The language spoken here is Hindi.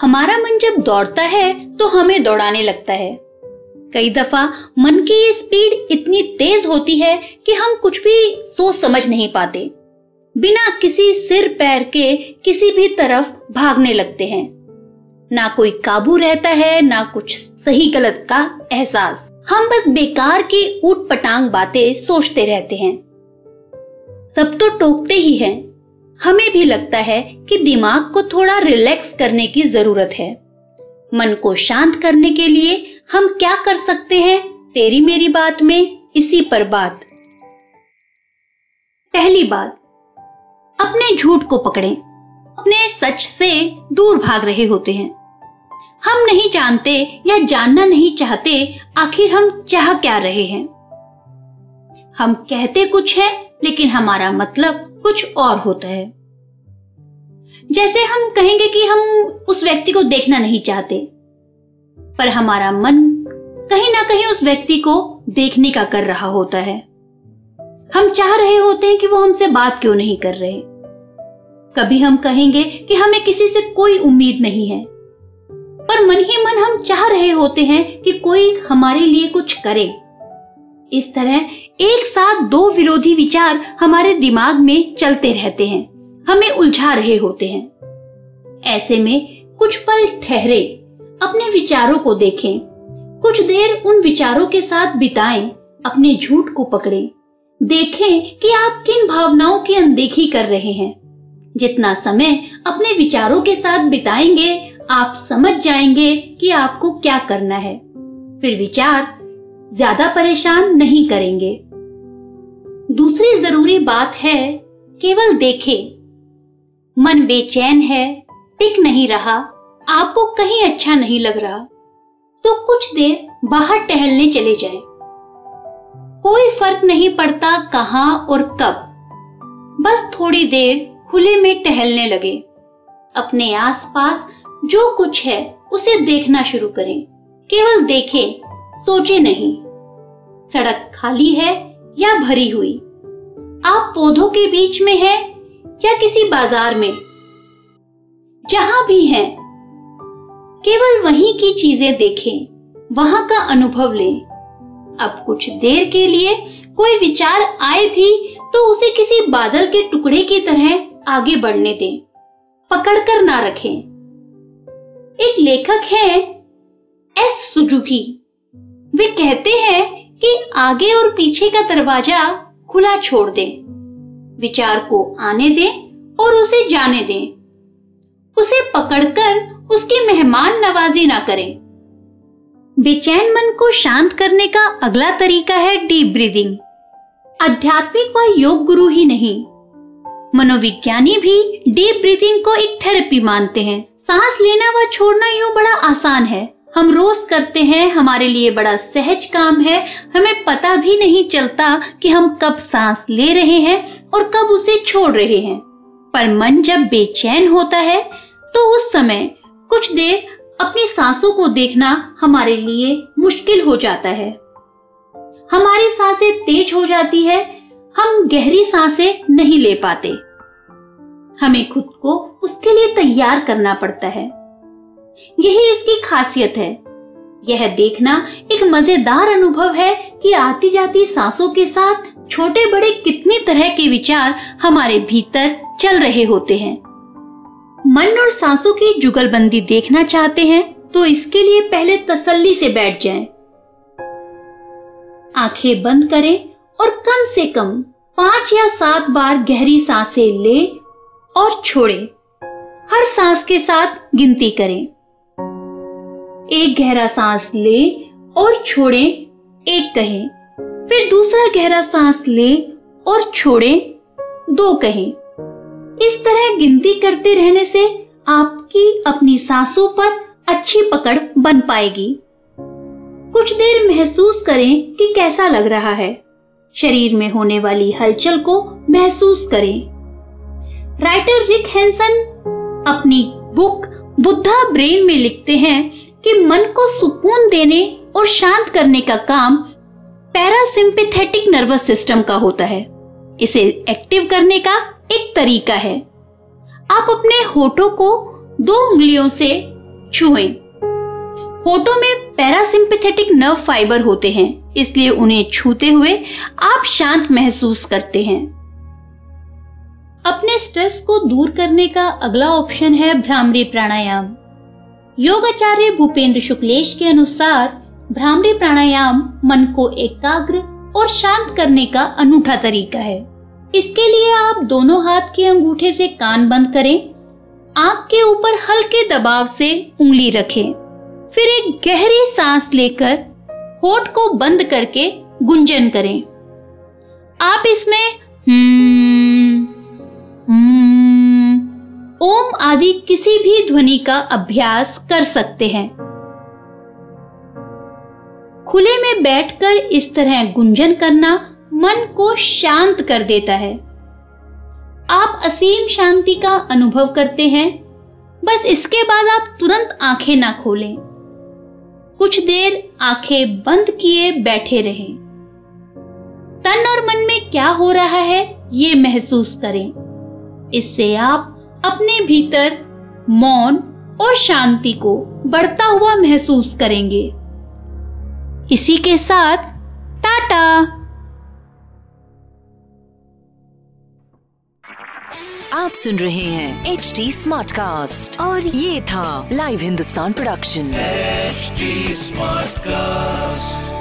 हमारा मन जब दौड़ता है तो हमें दौड़ाने लगता है। कई दफ़ा मन की ये स्पीड इतनी तेज होती है कि हम कुछ भी सोच समझ नहीं पाते। बिना किसी सिर पैर के किसी भी तरफ़ भागने लगते हैं। ना कोई काबू रहता है, ना कुछ सही गलत का एहसास। हम बस बेकार की ऊट पटांग बातें सोचते रहते हैं। सब तो टोकते ही हैं। हमें भी लगता है कि दिमाग को थोड़ा रिलैक्स करने की ज़रूरत है। मन को शांत करने के लिए हम क्या कर सकते हैं? तेरी मेरी बात में इसी पर बात। पहली बात, अपने झूठ को पकड़ें। अपने सच से दूर भाग रहे होते हैं। हम नहीं जानते या जानना नहीं चाहते आखिर हम चाह क्या रहे हैं। हम कहते कुछ है, लेकिन हमारा मतलब कुछ और होता है। जैसे हम कहेंगे कि हम उस व्यक्ति को देखना नहीं चाहते, पर हमारा मन कहीं ना कहीं उस व्यक्ति को देखने का कर रहा होता है। हम चाह रहे होते हैं कि वो हमसे बात क्यों नहीं कर रहे कभी हम कहेंगे कि हमें किसी से कोई उम्मीद नहीं है, पर मन ही मन हम चाह रहे होते हैं कि कोई हमारे लिए कुछ करे। इस तरह एक साथ दो विरोधी विचार हमारे दिमाग में चलते रहते हैं, हमें उलझा रहे होते हैं। ऐसे में कुछ पल ठहरे, अपने विचारों को देखें, कुछ देर उन विचारों के साथ बिताएँ, अपने झूठ को पकड़ें। देखें कि आप किन भावनाओं की अनदेखी कर रहे हैं। जितना समय अपने विचारों के साथ बिताएँगे, आप समझ जाएँगे कि आपको क्या करना है। फिर विचार ज़्यादा परेशान नहीं करेंगे। दूसरी ज़रूरी बात है, केवल देखे। मन बेचैन है, टिक नहीं रहा, आपको कहीं अच्छा नहीं लग रहा तो कुछ देर बाहर टहलने चले जाएँ। कोई फ़र्क नहीं पड़ता कहाँ और कब। बस थोड़ी देर खुले में टहलने लगे। अपने आसपास जो कुछ है, उसे देखना शुरू करें। केवल देखें। सोचे नहीं। सड़क खाली है या भरी हुई? आप पौधों के बीच में हैं या किसी बाज़ार में? जहाँ भी हैं, केवल वहीं की चीज़ें देखें, वहाँ का अनुभव लें। अब कुछ देर के लिए कोई विचार आए भी तो उसे किसी बादल के टुकड़े की तरह आगे बढ़ने दें। पकड़कर ना रखें। एक लेखक है एस सुजुकी। वे कहते हैं कि आगे और पीछे का दरवाज़ा खुला छोड़ दें। विचार को आने दें और उसे जाने दें। उसे पकड़कर उसकी मेहमान नवाजी ना करें। बेचैन मन को शांत करने का अगला तरीका है डीप ब्रीदिंग आध्यात्मिक व योग गुरु ही नहीं। मनोविज्ञानी भी डीप ब्रीदिंग को एक थेरेपी मानते हैं। सांस लेना व छोड़ना यूँ बड़ा आसान है। हम रोज करते हैं, हमारे लिए बड़ा सहज काम है। हमें पता भी नहीं चलता कि हम कब सांस ले रहे हैं और कब उसे छोड़ रहे हैं। पर मन जब बेचैन होता है तो उस समय कुछ देर अपनी सांसों को देखना हमारे लिए मुश्किल हो जाता है। हमारी साँसें तेज हो जाती है, हम गहरी साँसें नहीं ले पाते। हमें खुद को उसके लिए तैयार करना पड़ता है। यही इसकी खासियत है यह देखना एक मज़ेदार अनुभव है कि आती जाती सांसों के साथ छोटे बड़े कितने तरह के विचार हमारे भीतर चल रहे होते हैं मन और सांसों की जुगलबंदी देखना चाहते हैं तो इसके लिए पहले तसल्ली से बैठ जाएँ। आँखें बंद करें और कम से कम पाँच या सात बार गहरी साँसें ले और छोड़ें। हर सांस के साथ गिनती करें एक गहरा सांस ले और छोड़े, एक कहें। फिर दूसरा गहरा सांस ले और छोड़े, दो कहें। इस तरह गिनती करते रहने से आपकी अपनी सांसों पर अच्छी पकड़ बन पाएगी। कुछ देर महसूस करें कि कैसा लग रहा है। शरीर में होने वाली हलचल को महसूस करें। राइटर रिक हैंसन अपनी बुक बुद्धा ब्रेन में लिखते हैं। कि मन को सुकून देने और शांत करने का काम पैरासिम्पेथेटिक नर्वस सिस्टम का होता है। इसे एक्टिव करने का एक तरीका है। आप अपने होठों को दो उंगलियों से छुएँ। होठों में पैरासिम्पेथेटिक नर्व फाइबर होते हैं, इसलिए उन्हें छूते हुए आप शांत महसूस करते हैं। अपने स्ट्रेस को दूर करने का अगला ऑप्शन है भ्रामरी प्राणायाम। योगाचार्य भूपेंद्र शुक्लेश के अनुसार भ्रामरी प्राणायाम मन को एकाग्र और शांत करने का अनूठा तरीका है। इसके लिए आप दोनों हाथ के अंगूठे से कान बंद करें आँख के ऊपर हल्के दबाव से उंगली रखें फिर एक गहरी सांस लेकर होठ को बंद करके गुंजन करें। आप इसमें हम्म, ओम आदि किसी भी ध्वनि का अभ्यास कर सकते हैं। खुले में बैठकर इस तरह गुंजन करना मन को शांत कर देता है। आप असीम शांति का अनुभव करते हैं। बस इसके बाद आप तुरंत आँखें ना खोलें। कुछ देर आँखें बंद किए बैठे रहें। तन और मन में क्या हो रहा है, ये महसूस करें। इससे आप अपने भीतर मौन और शांति को बढ़ता हुआ महसूस करेंगे। इसी के साथ टाटा! आप सुन रहे हैं एच डी स्मार्ट कास्ट और ये था live Hindustan production smart cast